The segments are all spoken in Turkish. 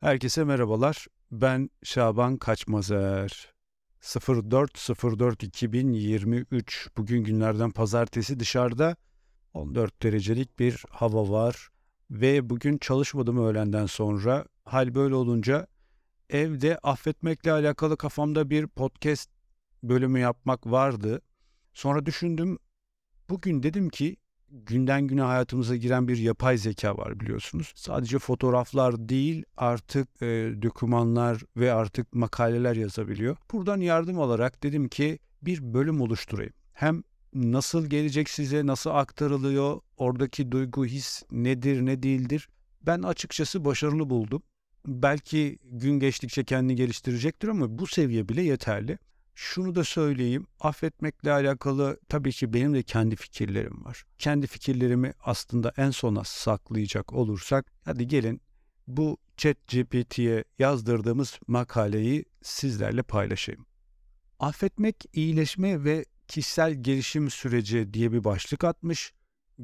Herkese merhabalar. Ben Şaban Kaçmazer. 04.04.2023 bugün günlerden pazartesi dışarıda 14 derecelik bir hava var ve bugün çalışmadım öğlenden sonra. Hal böyle olunca evde affetmekle alakalı kafamda bir podcast bölümü yapmak vardı. Sonra düşündüm bugün dedim ki günden güne hayatımıza giren bir yapay zeka var biliyorsunuz. Sadece fotoğraflar değil artık e, dokümanlar ve artık makaleler yazabiliyor. Buradan yardım alarak dedim ki bir bölüm oluşturayım. Hem nasıl gelecek size, nasıl aktarılıyor, oradaki duygu, his nedir, ne değildir. Ben açıkçası başarılı buldum. Belki gün geçtikçe kendini geliştirecektir ama bu seviye bile yeterli. Şunu da söyleyeyim, affetmekle alakalı tabii ki benim de kendi fikirlerim var. Kendi fikirlerimi aslında en sona saklayacak olursak, hadi gelin bu chat GPT'ye yazdırdığımız makaleyi sizlerle paylaşayım. Affetmek, iyileşme ve kişisel gelişim süreci diye bir başlık atmış,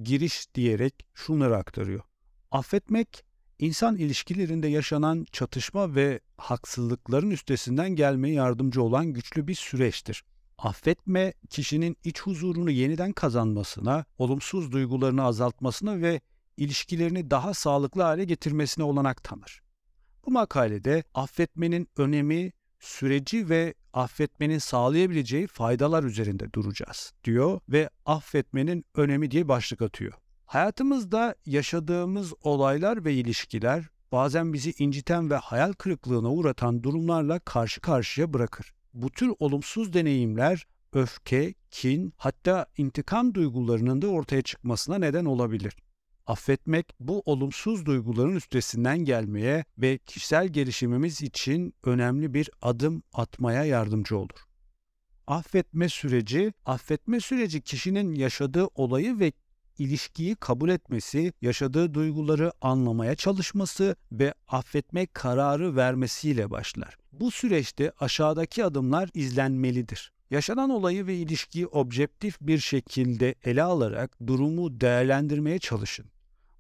giriş diyerek şunları aktarıyor. Affetmek, İnsan ilişkilerinde yaşanan çatışma ve haksızlıkların üstesinden gelmeye yardımcı olan güçlü bir süreçtir. Affetme, kişinin iç huzurunu yeniden kazanmasına, olumsuz duygularını azaltmasına ve ilişkilerini daha sağlıklı hale getirmesine olanak tanır. Bu makalede affetmenin önemi, süreci ve affetmenin sağlayabileceği faydalar üzerinde duracağız diyor ve affetmenin önemi diye başlık atıyor. Hayatımızda yaşadığımız olaylar ve ilişkiler bazen bizi inciten ve hayal kırıklığına uğratan durumlarla karşı karşıya bırakır. Bu tür olumsuz deneyimler öfke, kin, hatta intikam duygularının da ortaya çıkmasına neden olabilir. Affetmek bu olumsuz duyguların üstesinden gelmeye ve kişisel gelişimimiz için önemli bir adım atmaya yardımcı olur. Affetme süreci, affetme süreci kişinin yaşadığı olayı ve ilişkiyi kabul etmesi, yaşadığı duyguları anlamaya çalışması ve affetme kararı vermesiyle başlar. Bu süreçte aşağıdaki adımlar izlenmelidir. Yaşanan olayı ve ilişkiyi objektif bir şekilde ele alarak durumu değerlendirmeye çalışın.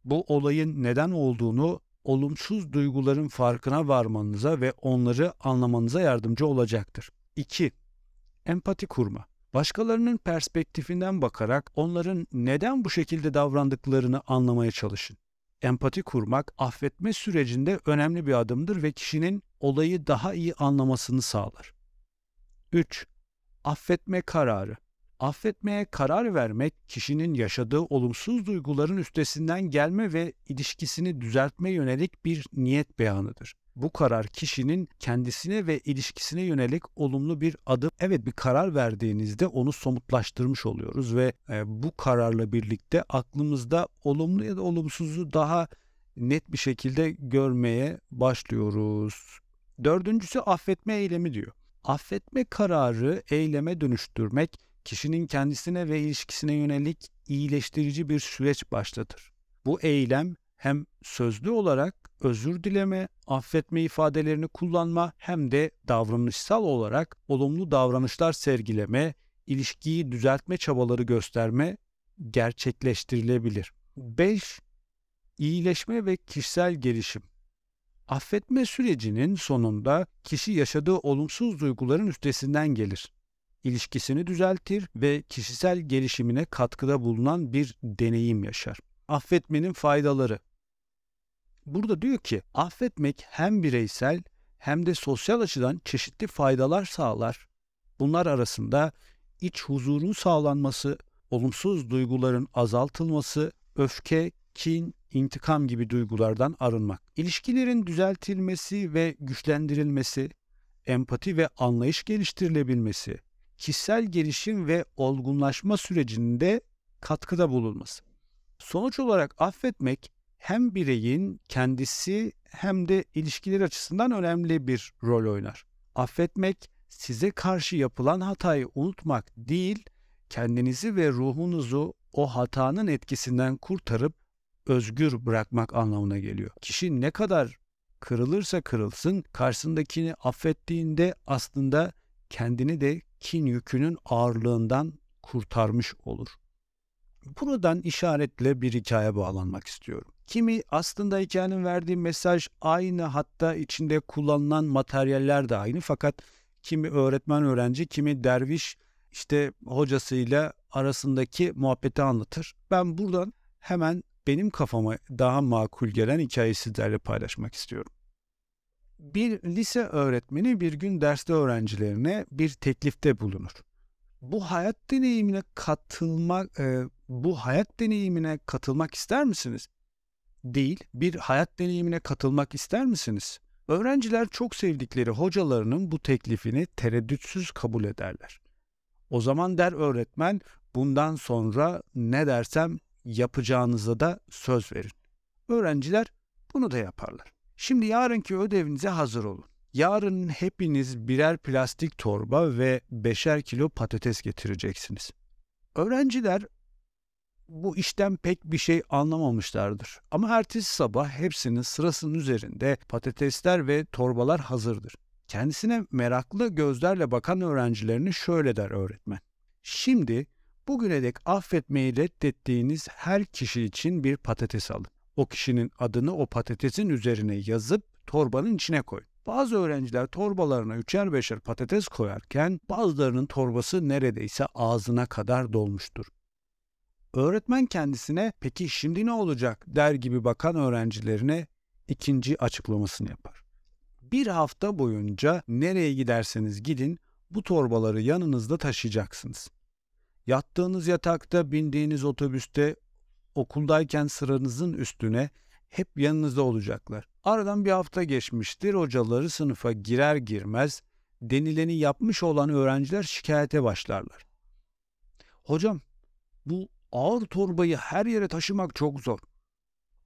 Bu olayın neden olduğunu olumsuz duyguların farkına varmanıza ve onları anlamanıza yardımcı olacaktır. 2. Empati kurma. Başkalarının perspektifinden bakarak onların neden bu şekilde davrandıklarını anlamaya çalışın. Empati kurmak affetme sürecinde önemli bir adımdır ve kişinin olayı daha iyi anlamasını sağlar. 3. Affetme kararı. Affetmeye karar vermek kişinin yaşadığı olumsuz duyguların üstesinden gelme ve ilişkisini düzeltme yönelik bir niyet beyanıdır. Bu karar kişinin kendisine ve ilişkisine yönelik olumlu bir adım. Evet bir karar verdiğinizde onu somutlaştırmış oluyoruz ve e, bu kararla birlikte aklımızda olumlu ya da olumsuzu daha net bir şekilde görmeye başlıyoruz. Dördüncüsü affetme eylemi diyor. Affetme kararı eyleme dönüştürmek kişinin kendisine ve ilişkisine yönelik iyileştirici bir süreç başlatır. Bu eylem hem sözlü olarak özür dileme, affetme ifadelerini kullanma hem de davranışsal olarak olumlu davranışlar sergileme, ilişkiyi düzeltme çabaları gösterme gerçekleştirilebilir. 5. İyileşme ve kişisel gelişim. Affetme sürecinin sonunda kişi yaşadığı olumsuz duyguların üstesinden gelir. İlişkisini düzeltir ve kişisel gelişimine katkıda bulunan bir deneyim yaşar. Affetmenin faydaları Burada diyor ki affetmek hem bireysel hem de sosyal açıdan çeşitli faydalar sağlar. Bunlar arasında iç huzurun sağlanması, olumsuz duyguların azaltılması, öfke, kin, intikam gibi duygulardan arınmak. İlişkilerin düzeltilmesi ve güçlendirilmesi, empati ve anlayış geliştirilebilmesi, kişisel gelişim ve olgunlaşma sürecinde katkıda bulunması. Sonuç olarak affetmek hem bireyin kendisi hem de ilişkiler açısından önemli bir rol oynar. Affetmek size karşı yapılan hatayı unutmak değil, kendinizi ve ruhunuzu o hatanın etkisinden kurtarıp özgür bırakmak anlamına geliyor. Kişi ne kadar kırılırsa kırılsın karşısındakini affettiğinde aslında kendini de kin yükünün ağırlığından kurtarmış olur. Buradan işaretle bir hikaye bağlanmak istiyorum. Kimi aslında hikayenin verdiği mesaj aynı hatta içinde kullanılan materyaller de aynı fakat kimi öğretmen öğrenci kimi derviş işte hocasıyla arasındaki muhabbeti anlatır. Ben buradan hemen benim kafama daha makul gelen hikayeyi sizlerle paylaşmak istiyorum. Bir lise öğretmeni bir gün derste öğrencilerine bir teklifte bulunur. Bu hayat deneyimine katılmak, e, bu hayat deneyimine katılmak ister misiniz? Değil, bir hayat deneyimine katılmak ister misiniz? Öğrenciler çok sevdikleri hocalarının bu teklifini tereddütsüz kabul ederler. O zaman der öğretmen, bundan sonra ne dersem yapacağınıza da söz verin. Öğrenciler bunu da yaparlar. Şimdi yarınki ödevinize hazır olun. Yarın hepiniz birer plastik torba ve beşer kilo patates getireceksiniz. Öğrenciler bu işten pek bir şey anlamamışlardır. Ama ertesi sabah hepsinin sırasının üzerinde patatesler ve torbalar hazırdır. Kendisine meraklı gözlerle bakan öğrencilerini şöyle der öğretmen. Şimdi bugüne dek affetmeyi reddettiğiniz her kişi için bir patates alın. O kişinin adını o patatesin üzerine yazıp torbanın içine koy. Bazı öğrenciler torbalarına üçer beşer patates koyarken bazılarının torbası neredeyse ağzına kadar dolmuştur. Öğretmen kendisine peki şimdi ne olacak der gibi bakan öğrencilerine ikinci açıklamasını yapar. Bir hafta boyunca nereye giderseniz gidin bu torbaları yanınızda taşıyacaksınız. Yattığınız yatakta, bindiğiniz otobüste, okuldayken sıranızın üstüne hep yanınızda olacaklar. Aradan bir hafta geçmiştir. Hocaları sınıfa girer girmez denileni yapmış olan öğrenciler şikayete başlarlar. Hocam bu ağır torbayı her yere taşımak çok zor.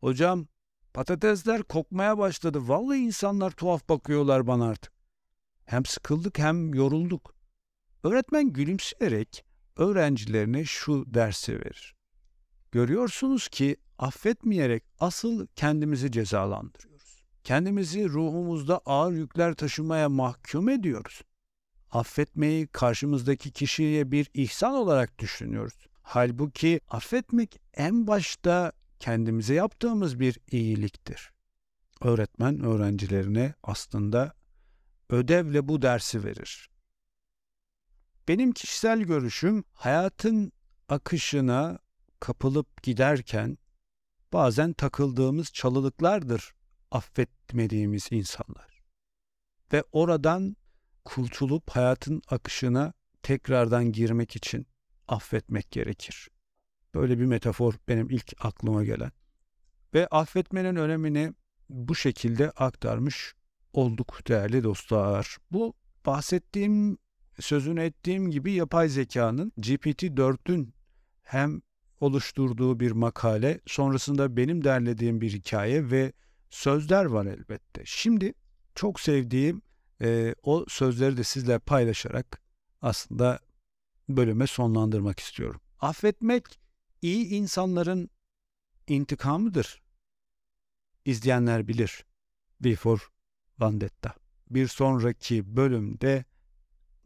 Hocam patatesler kokmaya başladı. Vallahi insanlar tuhaf bakıyorlar bana artık. Hem sıkıldık hem yorulduk. Öğretmen gülümseyerek öğrencilerine şu dersi verir. Görüyorsunuz ki affetmeyerek asıl kendimizi cezalandırıyoruz. Kendimizi ruhumuzda ağır yükler taşımaya mahkum ediyoruz. Affetmeyi karşımızdaki kişiye bir ihsan olarak düşünüyoruz. Halbuki affetmek en başta kendimize yaptığımız bir iyiliktir. Öğretmen öğrencilerine aslında ödevle bu dersi verir. Benim kişisel görüşüm hayatın akışına kapılıp giderken bazen takıldığımız çalılıklardır affetmediğimiz insanlar. Ve oradan kurtulup hayatın akışına tekrardan girmek için affetmek gerekir. Böyle bir metafor benim ilk aklıma gelen. Ve affetmenin önemini bu şekilde aktarmış olduk değerli dostlar. Bu bahsettiğim, sözünü ettiğim gibi yapay zekanın GPT-4'ün hem oluşturduğu bir makale, sonrasında benim derlediğim bir hikaye ve sözler var elbette. Şimdi çok sevdiğim e, o sözleri de sizle paylaşarak aslında bölüme sonlandırmak istiyorum. Affetmek iyi insanların intikamıdır. İzleyenler bilir. Before Vendetta. Bir sonraki bölümde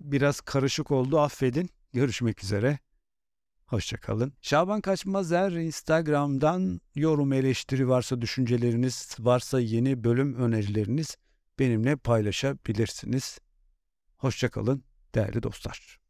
biraz karışık oldu affedin. Görüşmek üzere. Hoşçakalın. Şaban Kaçmazer Instagram'dan yorum eleştiri varsa düşünceleriniz varsa yeni bölüm önerileriniz benimle paylaşabilirsiniz. Hoşçakalın değerli dostlar.